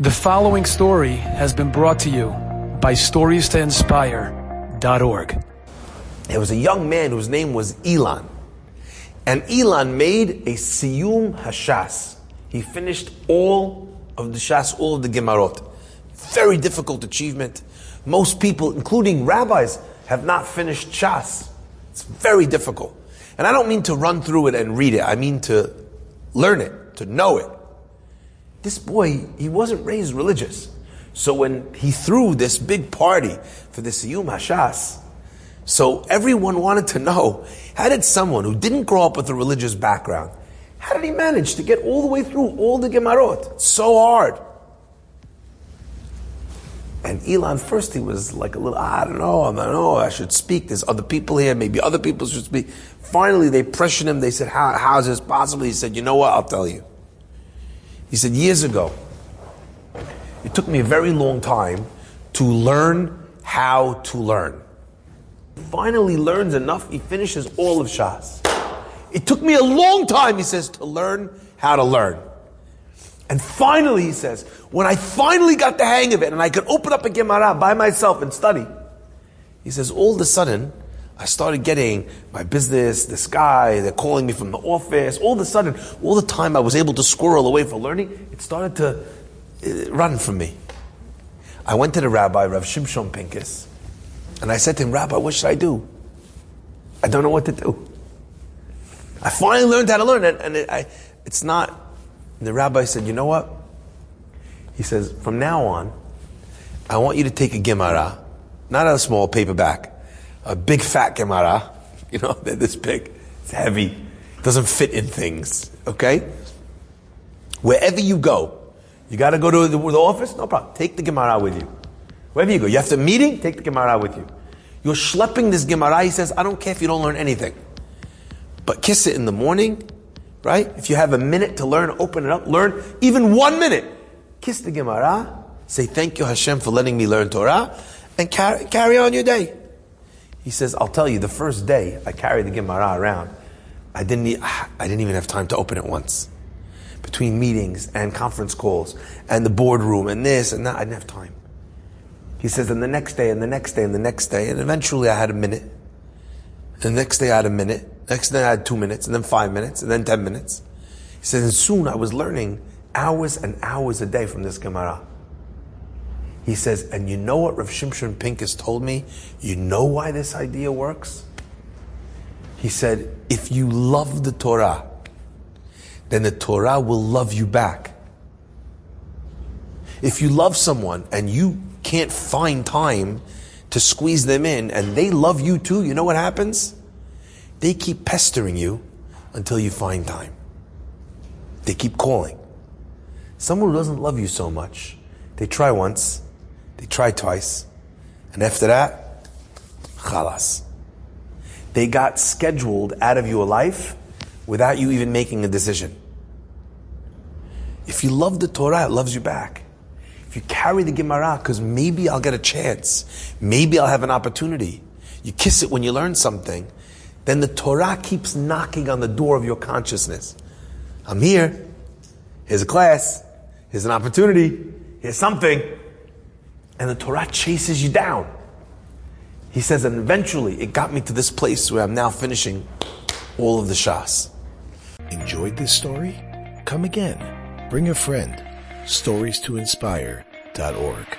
The following story has been brought to you by StoriesToInspire.org. There was a young man whose name was Elon. And Elon made a Siyum Hashas. He finished all of the Shas, all of the Gemarot. Very difficult achievement. Most people, including rabbis, have not finished Shas. It's very difficult. And I don't mean to run through it and read it. I mean to learn it, to know it. This boy, he wasn't raised religious. So when he threw this big party for the Siyum Hashas, so everyone wanted to know, how did someone who didn't grow up with a religious background, how did he manage to get all the way through all the Gemarot? It's so hard. And Elon, first he was like a little, I don't know, I don't know, I should speak. There's other people here, maybe other people should speak. Finally, they pressured him. They said, how, how is this possible? He said, you know what, I'll tell you. He said, years ago, it took me a very long time to learn how to learn. Finally learns enough, he finishes all of Shas. It took me a long time, he says, to learn how to learn. And finally, he says, when I finally got the hang of it and I could open up a Gemara by myself and study, he says, all of a sudden, I started getting my business, this guy, they're calling me from the office. All of a sudden, all the time I was able to squirrel away for learning, it started to uh, run from me. I went to the rabbi, Rav Shimshon Pincus, and I said to him, Rabbi, what should I do? I don't know what to do. I finally learned how to learn it, and it, I, it's not. And the rabbi said, You know what? He says, From now on, I want you to take a Gemara, not a small paperback, a big fat Gemara. You know, they're this big. It's heavy. It doesn't fit in things. Okay? Wherever you go, you got to go to the, the, office? No problem. Take the Gemara with you. Wherever you go. You have to meeting? Take the Gemara with you. You're schlepping this Gemara. He says, I don't care if you don't learn anything. But kiss it in the morning, right? If you have a minute to learn, open it up, learn even one minute. Kiss the Gemara. Say, thank you Hashem for letting me learn Torah. And carry, carry on your day. He says, I'll tell you, the first day I carried the Gemara around, I didn't, I didn't even have time to open it once. Between meetings and conference calls and the boardroom and this and that, I didn't have time. He says, and the next day and the next day and the next day, and eventually I had a minute. And the next day I had a minute. Next day I had two minutes, and then five minutes, and then ten minutes. He says, and soon I was learning hours and hours a day from this Gemara. He says, and you know what Rav Shimshon Pincus told me? You know why this idea works? He said, if you love the Torah, then the Torah will love you back. If you love someone and you can't find time to squeeze them in and they love you too, you know what happens? They keep pestering you until you find time. They keep calling. Someone who doesn't love you so much, they try once, they tried twice. And after that, khalas. They got scheduled out of your life without you even making a decision. If you love the Torah, it loves you back. If you carry the Gemara, because maybe I'll get a chance, maybe I'll have an opportunity. You kiss it when you learn something, then the Torah keeps knocking on the door of your consciousness. I'm here. Here's a class. Here's an opportunity. Here's something and the Torah chases you down. He says, and eventually it got me to this place where I'm now finishing all of the Shas. Enjoyed this story? Come again. Bring a friend. Stories to inspire.org.